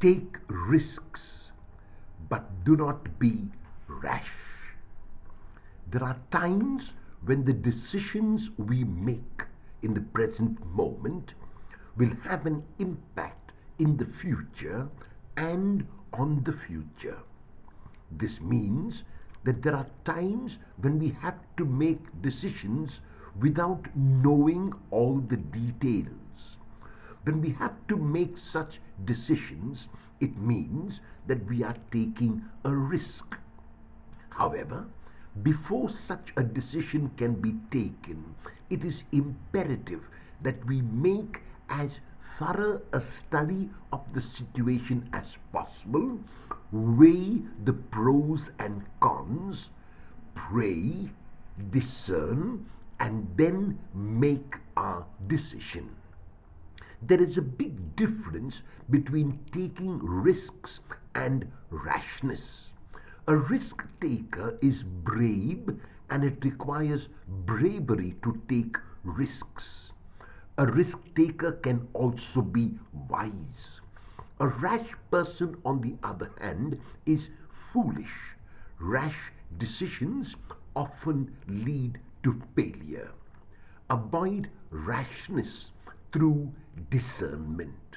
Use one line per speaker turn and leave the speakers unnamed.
Take risks, but do not be rash. There are times when the decisions we make in the present moment will have an impact in the future and on the future. This means that there are times when we have to make decisions without knowing all the details. When we have to make such decisions, it means that we are taking a risk. However, before such a decision can be taken, it is imperative that we make as thorough a study of the situation as possible, weigh the pros and cons, pray, discern, and then make our decision. There is a big difference between taking risks and rashness. A risk taker is brave and it requires bravery to take risks. A risk taker can also be wise. A rash person, on the other hand, is foolish. Rash decisions often lead to failure. Avoid rashness through discernment.